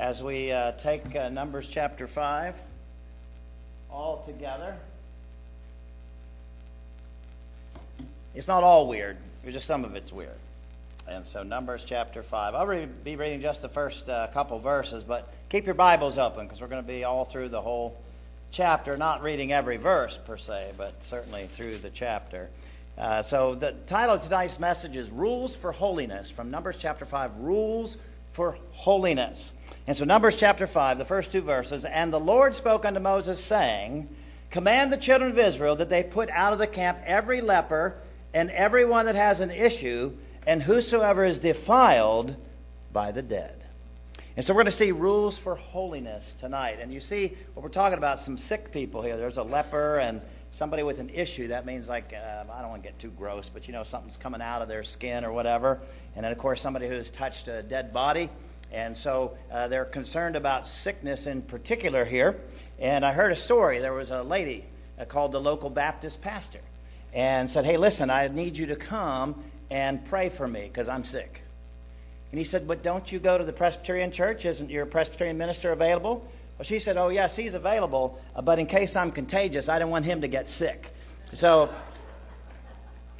as we uh, take uh, Numbers chapter 5 all together. It's not all weird, it's just some of it's weird. And so, Numbers chapter 5. I'll re- be reading just the first uh, couple verses, but keep your Bibles open because we're going to be all through the whole chapter, not reading every verse per se, but certainly through the chapter. Uh, so, the title of tonight's message is Rules for Holiness from Numbers chapter 5 Rules for Holiness. And so, Numbers chapter 5, the first two verses. And the Lord spoke unto Moses, saying, Command the children of Israel that they put out of the camp every leper and every one that has an issue and whosoever is defiled by the dead. And so we're going to see rules for holiness tonight. And you see what we're talking about some sick people here. There's a leper and somebody with an issue. That means, like, uh, I don't want to get too gross, but you know, something's coming out of their skin or whatever. And then, of course, somebody who's touched a dead body. And so uh, they're concerned about sickness in particular here. And I heard a story. There was a lady uh, called the local Baptist pastor and said, Hey, listen, I need you to come and pray for me because I'm sick. And he said, But don't you go to the Presbyterian church? Isn't your Presbyterian minister available? Well, she said, Oh, yes, he's available, uh, but in case I'm contagious, I don't want him to get sick. So,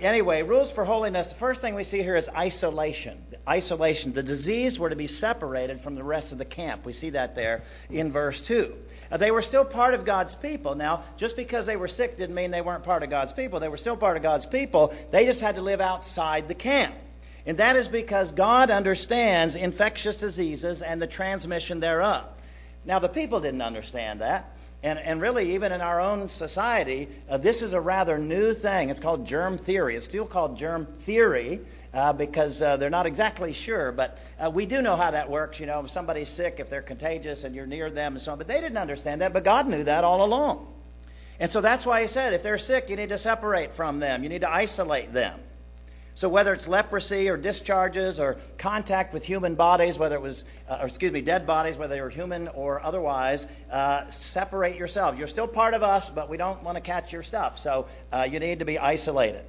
anyway, rules for holiness. The first thing we see here is isolation. Isolation. The disease were to be separated from the rest of the camp. We see that there in verse 2. Uh, they were still part of God's people. Now, just because they were sick didn't mean they weren't part of God's people. They were still part of God's people. They just had to live outside the camp. And that is because God understands infectious diseases and the transmission thereof. Now, the people didn't understand that. And, and really, even in our own society, uh, this is a rather new thing. It's called germ theory. It's still called germ theory uh, because uh, they're not exactly sure. But uh, we do know how that works. You know, if somebody's sick, if they're contagious and you're near them and so on. But they didn't understand that, but God knew that all along. And so that's why He said, if they're sick, you need to separate from them, you need to isolate them. So whether it's leprosy or discharges or contact with human bodies, whether it was, uh, or excuse me, dead bodies, whether they were human or otherwise, uh, separate yourself. You're still part of us, but we don't want to catch your stuff. So uh, you need to be isolated.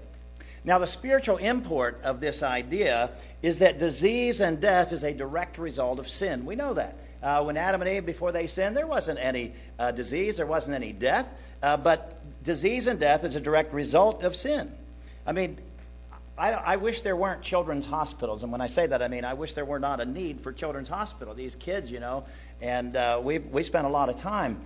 Now, the spiritual import of this idea is that disease and death is a direct result of sin. We know that. Uh, when Adam and Eve, before they sinned, there wasn't any uh, disease, there wasn't any death, uh, but disease and death is a direct result of sin. I mean, I, I, wish there weren't children's hospitals, and when I say that, I mean I wish there were not a need for children's hospital. These kids, you know, and uh, we we spent a lot of time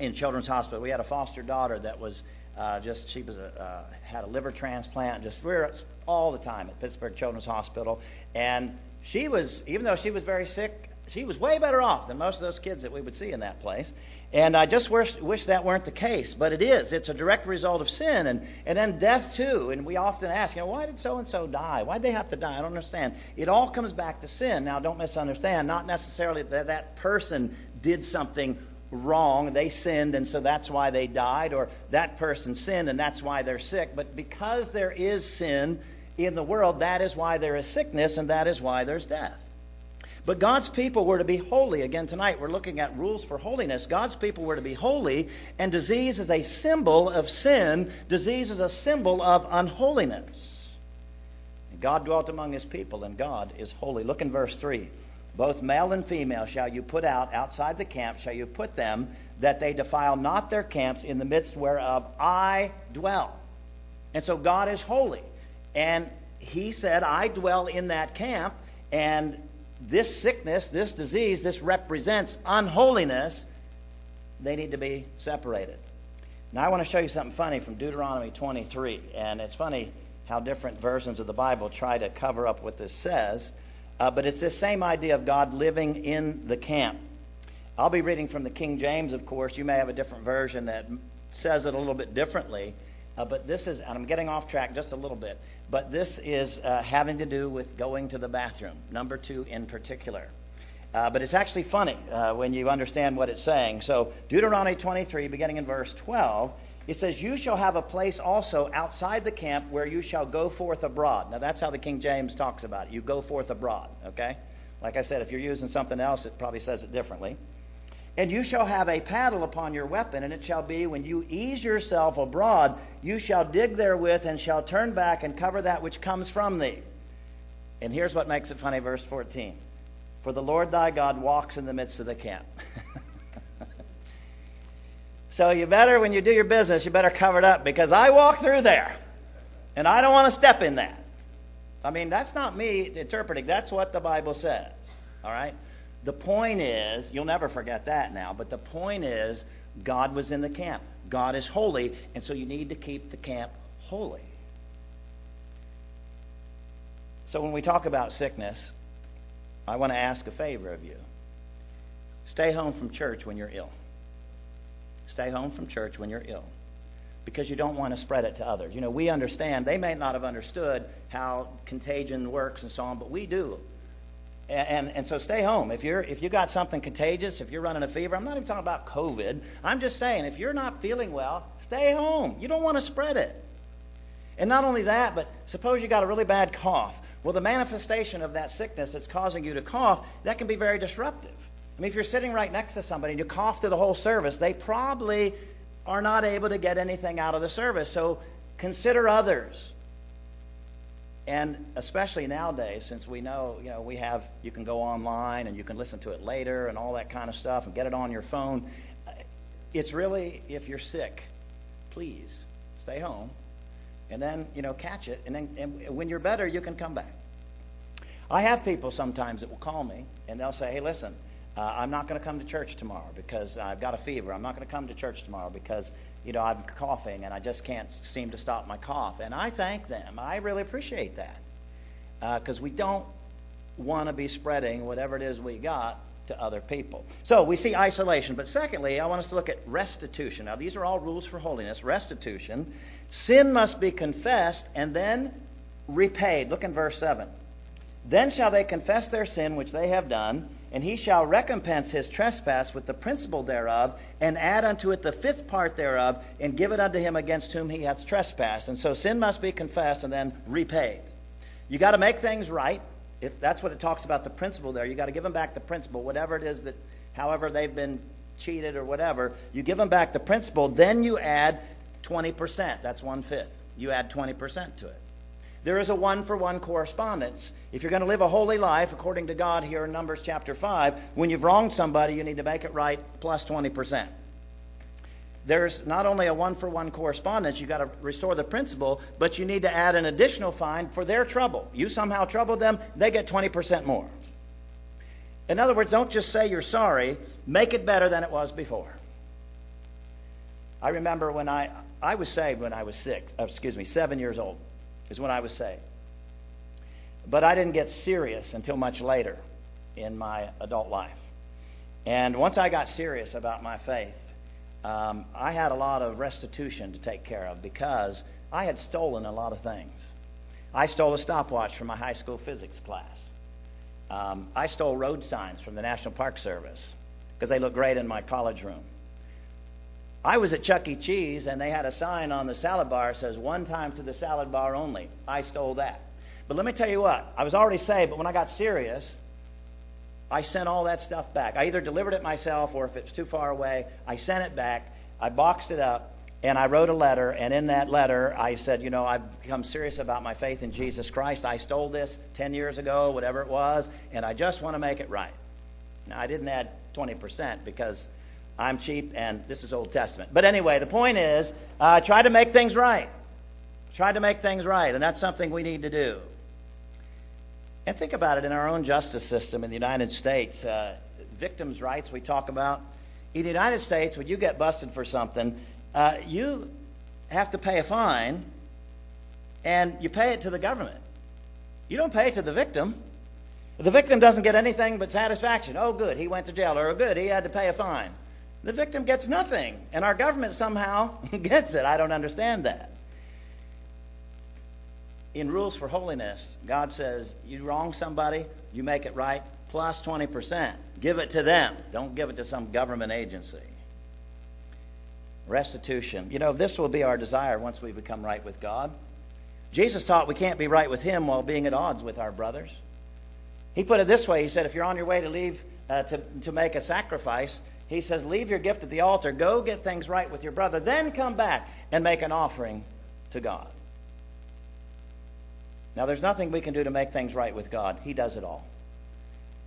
in children's hospital. We had a foster daughter that was uh, just she was a, uh, had a liver transplant. Just we were all the time at Pittsburgh Children's Hospital, and she was even though she was very sick, she was way better off than most of those kids that we would see in that place. And I just wish, wish that weren't the case, but it is. It's a direct result of sin, and, and then death too. And we often ask, you know, why did so and so die? Why'd they have to die? I don't understand. It all comes back to sin. Now, don't misunderstand. Not necessarily that that person did something wrong, they sinned, and so that's why they died, or that person sinned, and that's why they're sick. But because there is sin in the world, that is why there is sickness, and that is why there's death. But God's people were to be holy. Again, tonight we're looking at rules for holiness. God's people were to be holy, and disease is a symbol of sin. Disease is a symbol of unholiness. God dwelt among his people, and God is holy. Look in verse 3. Both male and female shall you put out outside the camp, shall you put them, that they defile not their camps in the midst whereof I dwell. And so God is holy. And he said, I dwell in that camp, and this sickness, this disease, this represents unholiness. They need to be separated. Now, I want to show you something funny from Deuteronomy 23. And it's funny how different versions of the Bible try to cover up what this says. Uh, but it's this same idea of God living in the camp. I'll be reading from the King James, of course. You may have a different version that says it a little bit differently. Uh, but this is, and I'm getting off track just a little bit but this is uh, having to do with going to the bathroom, number two in particular. Uh, but it's actually funny uh, when you understand what it's saying. So, Deuteronomy 23, beginning in verse 12, it says, You shall have a place also outside the camp where you shall go forth abroad. Now, that's how the King James talks about it. You go forth abroad, okay? Like I said, if you're using something else, it probably says it differently. And you shall have a paddle upon your weapon, and it shall be when you ease yourself abroad, you shall dig therewith and shall turn back and cover that which comes from thee. And here's what makes it funny, verse 14. for the Lord thy God walks in the midst of the camp. so you better, when you do your business, you better cover it up because I walk through there. And I don't want to step in that. I mean, that's not me interpreting. That's what the Bible says. All right? The point is, you'll never forget that now, but the point is, God was in the camp. God is holy, and so you need to keep the camp holy. So when we talk about sickness, I want to ask a favor of you. Stay home from church when you're ill. Stay home from church when you're ill because you don't want to spread it to others. You know, we understand, they may not have understood how contagion works and so on, but we do. And, and so stay home. If you're if you got something contagious, if you're running a fever, I'm not even talking about COVID. I'm just saying if you're not feeling well, stay home. You don't want to spread it. And not only that, but suppose you got a really bad cough. Well, the manifestation of that sickness that's causing you to cough, that can be very disruptive. I mean, if you're sitting right next to somebody and you cough through the whole service, they probably are not able to get anything out of the service. So consider others. And especially nowadays, since we know, you know, we have, you can go online and you can listen to it later and all that kind of stuff and get it on your phone. It's really, if you're sick, please stay home and then, you know, catch it. And then and when you're better, you can come back. I have people sometimes that will call me and they'll say, hey, listen, uh, I'm not going to come to church tomorrow because I've got a fever. I'm not going to come to church tomorrow because, you know, I'm coughing and I just can't seem to stop my cough. And I thank them. I really appreciate that because uh, we don't want to be spreading whatever it is we got to other people. So we see isolation. But secondly, I want us to look at restitution. Now, these are all rules for holiness. Restitution. Sin must be confessed and then repaid. Look in verse 7. Then shall they confess their sin which they have done and he shall recompense his trespass with the principal thereof, and add unto it the fifth part thereof, and give it unto him against whom he hath trespassed. And so sin must be confessed and then repaid. You got to make things right. If that's what it talks about the principal there. You got to give them back the principal, whatever it is that, however they've been cheated or whatever. You give them back the principal, then you add 20%. That's one fifth. You add 20% to it. There is a one for one correspondence. If you're going to live a holy life according to God here in Numbers chapter 5, when you've wronged somebody, you need to make it right plus 20%. There's not only a one for one correspondence, you've got to restore the principal, but you need to add an additional fine for their trouble. You somehow troubled them, they get 20% more. In other words, don't just say you're sorry, make it better than it was before. I remember when I I was saved when I was six, uh, excuse me, seven years old is when I was saved. But I didn't get serious until much later in my adult life. And once I got serious about my faith, um, I had a lot of restitution to take care of because I had stolen a lot of things. I stole a stopwatch from my high school physics class. Um, I stole road signs from the National Park Service because they look great in my college room. I was at Chuck E. Cheese and they had a sign on the salad bar that says one time to the salad bar only. I stole that. But let me tell you what, I was already saved, but when I got serious, I sent all that stuff back. I either delivered it myself or if it was too far away, I sent it back. I boxed it up and I wrote a letter. And in that letter, I said, you know, I've become serious about my faith in Jesus Christ. I stole this 10 years ago, whatever it was, and I just want to make it right. Now, I didn't add 20% because I'm cheap, and this is Old Testament. But anyway, the point is, uh, try to make things right. Try to make things right, and that's something we need to do. And think about it in our own justice system in the United States. Uh, victims' rights we talk about. In the United States, when you get busted for something, uh, you have to pay a fine, and you pay it to the government. You don't pay it to the victim. The victim doesn't get anything but satisfaction. Oh, good, he went to jail, or oh, good, he had to pay a fine. The victim gets nothing, and our government somehow gets it. I don't understand that. In Rules for Holiness, God says you wrong somebody, you make it right, plus 20%. Give it to them. Don't give it to some government agency. Restitution. You know, this will be our desire once we become right with God. Jesus taught we can't be right with Him while being at odds with our brothers. He put it this way He said, if you're on your way to leave uh, to, to make a sacrifice, he says, Leave your gift at the altar, go get things right with your brother, then come back and make an offering to God. Now, there's nothing we can do to make things right with God. He does it all.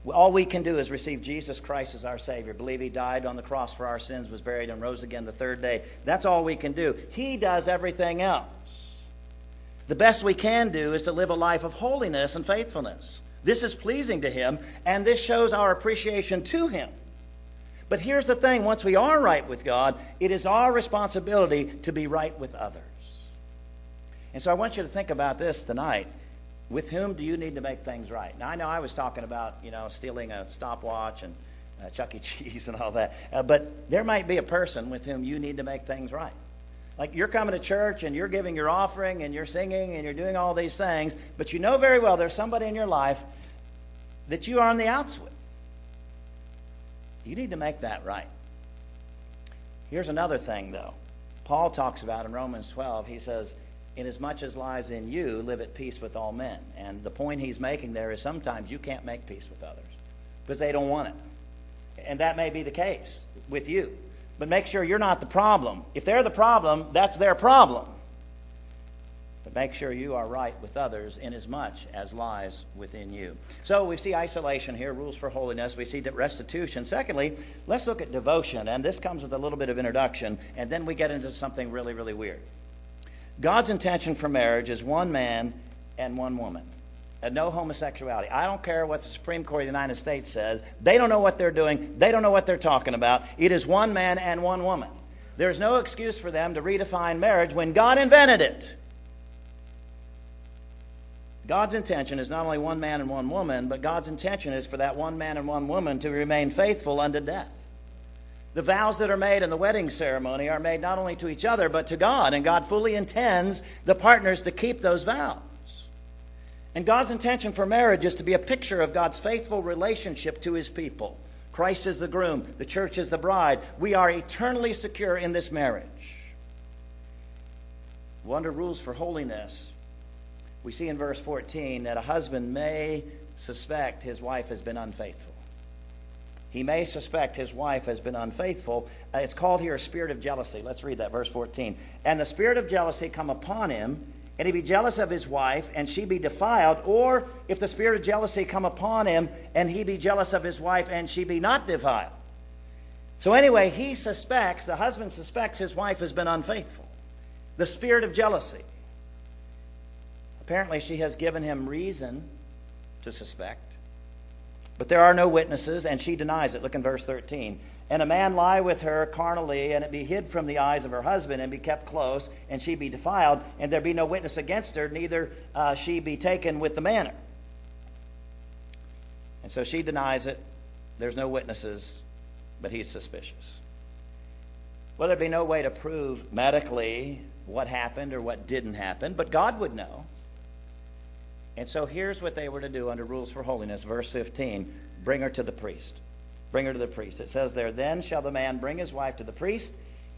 All we can do is receive Jesus Christ as our Savior, believe He died on the cross for our sins, was buried, and rose again the third day. That's all we can do. He does everything else. The best we can do is to live a life of holiness and faithfulness. This is pleasing to Him, and this shows our appreciation to Him. But here's the thing once we are right with God, it is our responsibility to be right with others. And so I want you to think about this tonight. With whom do you need to make things right? Now, I know I was talking about, you know, stealing a stopwatch and uh, Chuck E. Cheese and all that. Uh, but there might be a person with whom you need to make things right. Like you're coming to church and you're giving your offering and you're singing and you're doing all these things, but you know very well there's somebody in your life that you are on the outs with. You need to make that right. Here's another thing, though. Paul talks about in Romans 12, he says, Inasmuch as lies in you, live at peace with all men. And the point he's making there is sometimes you can't make peace with others because they don't want it. And that may be the case with you. But make sure you're not the problem. If they're the problem, that's their problem. But make sure you are right with others inasmuch as much as lies within you. So we see isolation here, rules for holiness. We see restitution. Secondly, let's look at devotion. And this comes with a little bit of introduction. And then we get into something really, really weird. God's intention for marriage is one man and one woman. And no homosexuality. I don't care what the Supreme Court of the United States says. They don't know what they're doing. They don't know what they're talking about. It is one man and one woman. There's no excuse for them to redefine marriage when God invented it. God's intention is not only one man and one woman, but God's intention is for that one man and one woman to remain faithful unto death. The vows that are made in the wedding ceremony are made not only to each other, but to God, and God fully intends the partners to keep those vows. And God's intention for marriage is to be a picture of God's faithful relationship to his people. Christ is the groom, the church is the bride. We are eternally secure in this marriage. Wonder rules for holiness. We see in verse 14 that a husband may suspect his wife has been unfaithful he may suspect his wife has been unfaithful. Uh, it's called here a spirit of jealousy. Let's read that, verse 14. And the spirit of jealousy come upon him, and he be jealous of his wife, and she be defiled. Or if the spirit of jealousy come upon him, and he be jealous of his wife, and she be not defiled. So anyway, he suspects, the husband suspects his wife has been unfaithful. The spirit of jealousy. Apparently, she has given him reason to suspect. But there are no witnesses, and she denies it. Look in verse 13. And a man lie with her carnally, and it be hid from the eyes of her husband, and be kept close, and she be defiled, and there be no witness against her, neither uh, she be taken with the manner. And so she denies it. There's no witnesses, but he's suspicious. Well, there'd be no way to prove medically what happened or what didn't happen, but God would know. And so here's what they were to do under rules for holiness, verse 15 bring her to the priest. Bring her to the priest. It says there, Then shall the man bring his wife to the priest.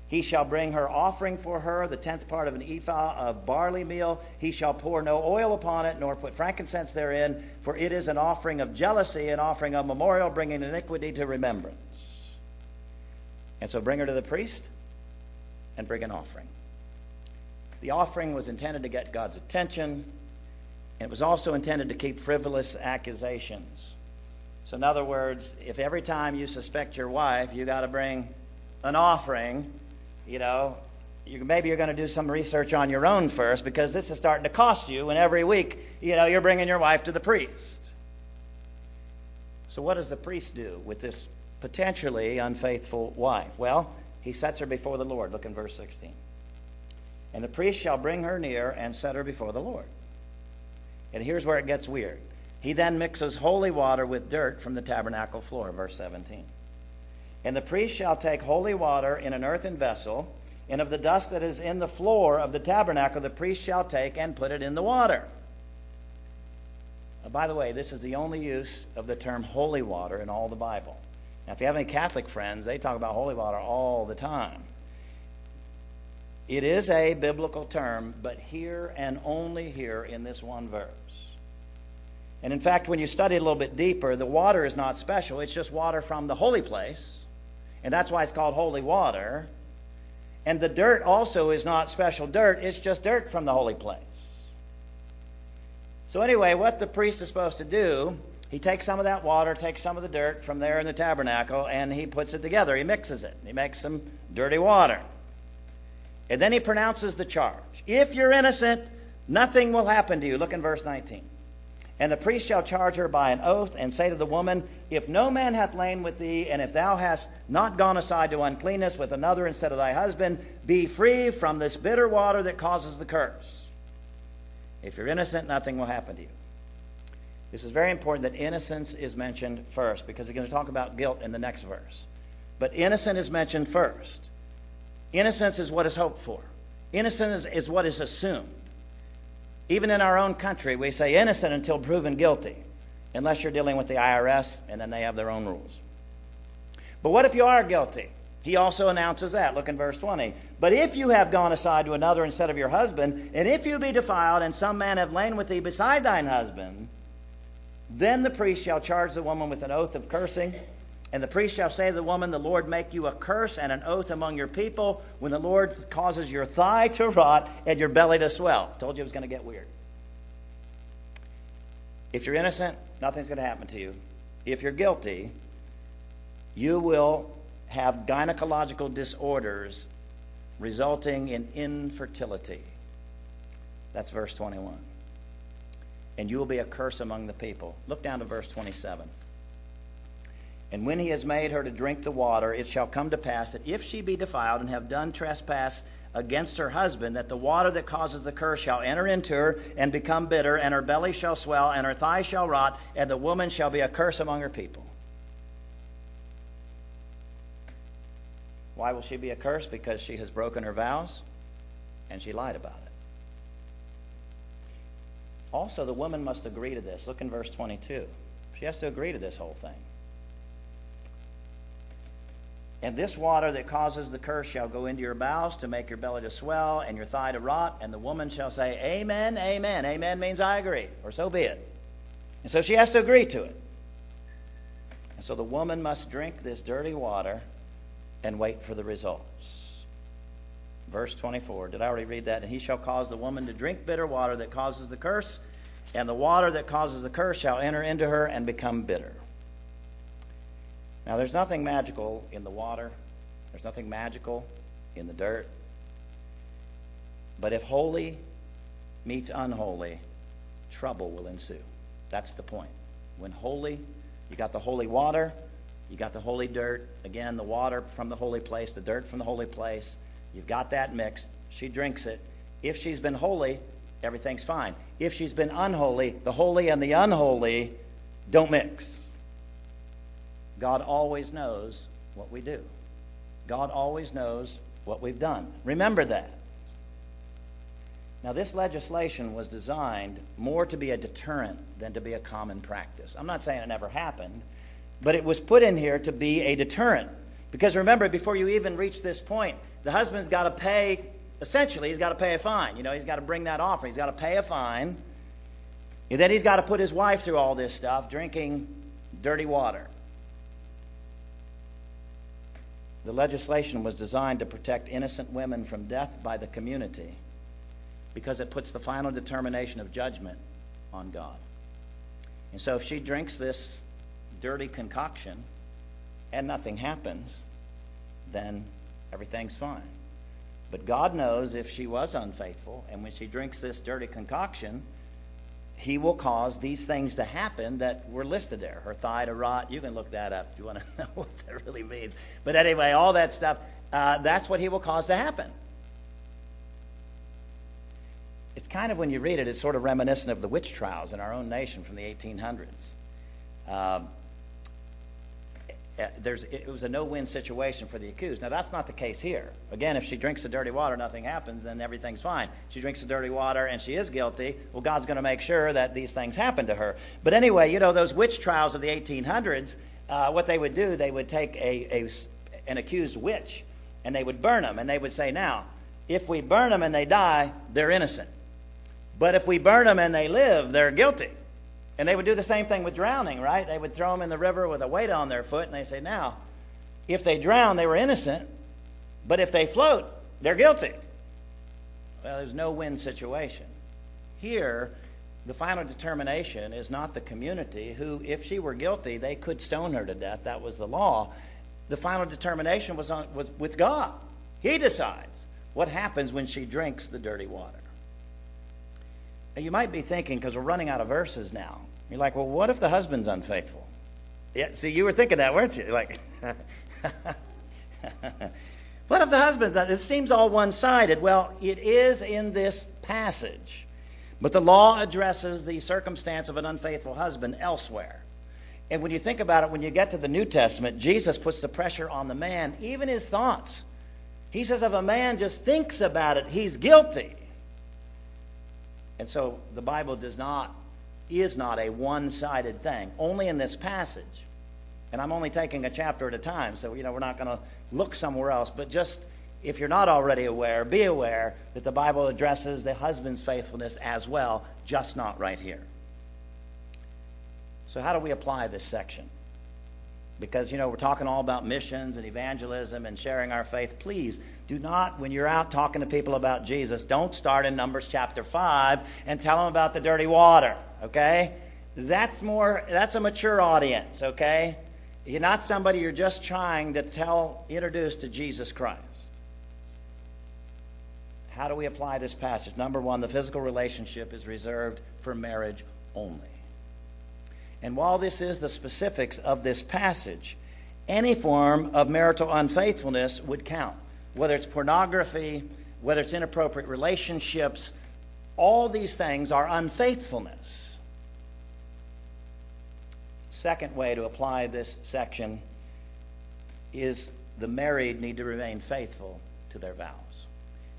He shall bring her offering for her, the tenth part of an ephah of barley meal. He shall pour no oil upon it, nor put frankincense therein, for it is an offering of jealousy, an offering of memorial, bringing iniquity to remembrance. And so bring her to the priest and bring an offering. The offering was intended to get God's attention. It was also intended to keep frivolous accusations. So, in other words, if every time you suspect your wife, you got to bring an offering, you know, you, maybe you're going to do some research on your own first because this is starting to cost you, and every week, you know, you're bringing your wife to the priest. So, what does the priest do with this potentially unfaithful wife? Well, he sets her before the Lord. Look in verse 16. And the priest shall bring her near and set her before the Lord. And here's where it gets weird. He then mixes holy water with dirt from the tabernacle floor, verse 17. And the priest shall take holy water in an earthen vessel, and of the dust that is in the floor of the tabernacle, the priest shall take and put it in the water. Now, by the way, this is the only use of the term holy water in all the Bible. Now, if you have any Catholic friends, they talk about holy water all the time. It is a biblical term, but here and only here in this one verse. And in fact, when you study it a little bit deeper, the water is not special. It's just water from the holy place. And that's why it's called holy water. And the dirt also is not special dirt, it's just dirt from the holy place. So, anyway, what the priest is supposed to do, he takes some of that water, takes some of the dirt from there in the tabernacle, and he puts it together. He mixes it. He makes some dirty water. And then he pronounces the charge. If you're innocent, nothing will happen to you. Look in verse 19. And the priest shall charge her by an oath, and say to the woman, If no man hath lain with thee, and if thou hast not gone aside to uncleanness with another instead of thy husband, be free from this bitter water that causes the curse. If you're innocent, nothing will happen to you. This is very important that innocence is mentioned first because we're going to talk about guilt in the next verse. But innocent is mentioned first. Innocence is what is hoped for. Innocence is what is assumed. Even in our own country, we say innocent until proven guilty, unless you're dealing with the IRS, and then they have their own rules. But what if you are guilty? He also announces that. Look in verse 20. But if you have gone aside to another instead of your husband, and if you be defiled, and some man have lain with thee beside thine husband, then the priest shall charge the woman with an oath of cursing. And the priest shall say to the woman, The Lord make you a curse and an oath among your people when the Lord causes your thigh to rot and your belly to swell. Told you it was going to get weird. If you're innocent, nothing's going to happen to you. If you're guilty, you will have gynecological disorders resulting in infertility. That's verse 21 and you will be a curse among the people. Look down to verse 27. And when he has made her to drink the water, it shall come to pass that if she be defiled and have done trespass against her husband, that the water that causes the curse shall enter into her and become bitter, and her belly shall swell, and her thighs shall rot, and the woman shall be a curse among her people. Why will she be a curse? Because she has broken her vows and she lied about it. Also, the woman must agree to this. Look in verse 22. She has to agree to this whole thing. And this water that causes the curse shall go into your bowels to make your belly to swell and your thigh to rot. And the woman shall say, Amen, amen. Amen means I agree, or so be it. And so she has to agree to it. And so the woman must drink this dirty water and wait for the results. Verse 24. Did I already read that? And he shall cause the woman to drink bitter water that causes the curse, and the water that causes the curse shall enter into her and become bitter. Now, there's nothing magical in the water, there's nothing magical in the dirt. But if holy meets unholy, trouble will ensue. That's the point. When holy, you got the holy water, you got the holy dirt. Again, the water from the holy place, the dirt from the holy place. You've got that mixed. She drinks it. If she's been holy, everything's fine. If she's been unholy, the holy and the unholy don't mix. God always knows what we do. God always knows what we've done. Remember that. Now, this legislation was designed more to be a deterrent than to be a common practice. I'm not saying it never happened, but it was put in here to be a deterrent. Because remember, before you even reach this point, the husband's got to pay, essentially, he's got to pay a fine. You know, he's got to bring that offer, He's got to pay a fine. And then he's got to put his wife through all this stuff, drinking dirty water. The legislation was designed to protect innocent women from death by the community because it puts the final determination of judgment on God. And so if she drinks this dirty concoction and nothing happens, then everything's fine. But God knows if she was unfaithful, and when she drinks this dirty concoction, he will cause these things to happen that were listed there. Her thigh to rot. You can look that up if you want to know what that really means. But anyway, all that stuff, uh, that's what he will cause to happen. It's kind of, when you read it, it's sort of reminiscent of the witch trials in our own nation from the 1800s. Um, uh, there's, it was a no-win situation for the accused. Now that's not the case here. Again, if she drinks the dirty water, nothing happens, then everything's fine. She drinks the dirty water and she is guilty. Well, God's going to make sure that these things happen to her. But anyway, you know those witch trials of the 1800s. Uh, what they would do, they would take a, a an accused witch and they would burn them, and they would say, now, if we burn them and they die, they're innocent. But if we burn them and they live, they're guilty. And they would do the same thing with drowning, right? They would throw them in the river with a weight on their foot, and they say, now, if they drown, they were innocent, but if they float, they're guilty. Well, there's no win situation. Here, the final determination is not the community, who, if she were guilty, they could stone her to death. That was the law. The final determination was, on, was with God. He decides what happens when she drinks the dirty water. You might be thinking, because we're running out of verses now, you're like, well, what if the husband's unfaithful? Yeah, see, you were thinking that, weren't you? Like, what if the husband's? It seems all one-sided. Well, it is in this passage, but the law addresses the circumstance of an unfaithful husband elsewhere. And when you think about it, when you get to the New Testament, Jesus puts the pressure on the man, even his thoughts. He says, if a man just thinks about it, he's guilty. And so the Bible does not is not a one-sided thing. Only in this passage. And I'm only taking a chapter at a time, so you know we're not going to look somewhere else, but just if you're not already aware, be aware that the Bible addresses the husband's faithfulness as well, just not right here. So how do we apply this section? Because you know we're talking all about missions and evangelism and sharing our faith. Please do not, when you're out talking to people about Jesus, don't start in Numbers chapter 5 and tell them about the dirty water, okay? That's more, that's a mature audience, okay? You're not somebody you're just trying to tell, introduce to Jesus Christ. How do we apply this passage? Number one, the physical relationship is reserved for marriage only. And while this is the specifics of this passage, any form of marital unfaithfulness would count whether it's pornography, whether it's inappropriate relationships, all these things are unfaithfulness. Second way to apply this section is the married need to remain faithful to their vows.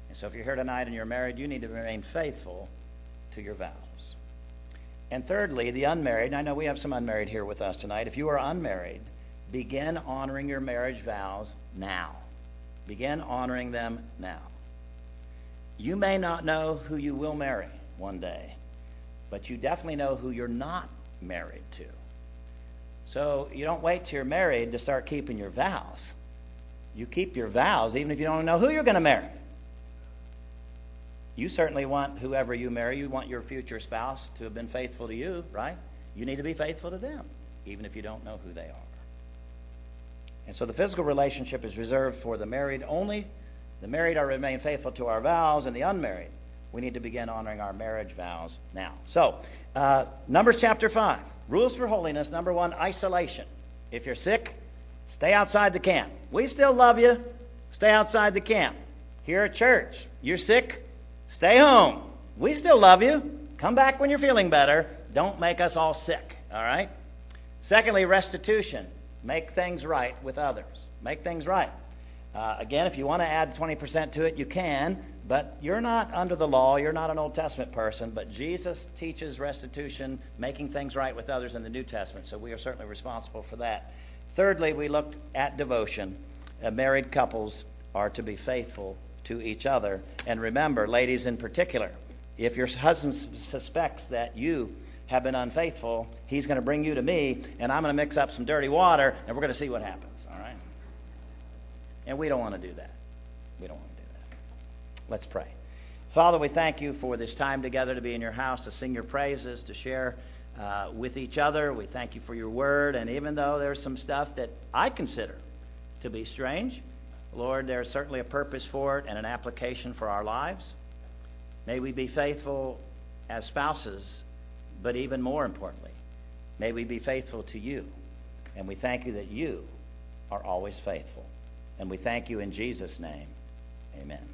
And so if you're here tonight and you're married, you need to remain faithful to your vows. And thirdly, the unmarried, and I know we have some unmarried here with us tonight. If you are unmarried, begin honoring your marriage vows now. Begin honoring them now. You may not know who you will marry one day, but you definitely know who you're not married to. So you don't wait till you're married to start keeping your vows. You keep your vows even if you don't know who you're going to marry. You certainly want whoever you marry, you want your future spouse to have been faithful to you, right? You need to be faithful to them, even if you don't know who they are. And so the physical relationship is reserved for the married only. The married are remain faithful to our vows, and the unmarried, we need to begin honoring our marriage vows now. So, uh, Numbers chapter 5. Rules for holiness. Number one, isolation. If you're sick, stay outside the camp. We still love you. Stay outside the camp. Here at church, you're sick, stay home. We still love you. Come back when you're feeling better. Don't make us all sick, all right? Secondly, restitution. Make things right with others. Make things right. Uh, again, if you want to add 20% to it, you can, but you're not under the law. You're not an Old Testament person, but Jesus teaches restitution, making things right with others in the New Testament, so we are certainly responsible for that. Thirdly, we looked at devotion. Uh, married couples are to be faithful to each other. And remember, ladies in particular, if your husband suspects that you have been unfaithful, he's going to bring you to me, and I'm going to mix up some dirty water, and we're going to see what happens. All right? And we don't want to do that. We don't want to do that. Let's pray. Father, we thank you for this time together to be in your house, to sing your praises, to share uh, with each other. We thank you for your word. And even though there's some stuff that I consider to be strange, Lord, there's certainly a purpose for it and an application for our lives. May we be faithful as spouses but even more importantly, may we be faithful to you. And we thank you that you are always faithful. And we thank you in Jesus' name. Amen.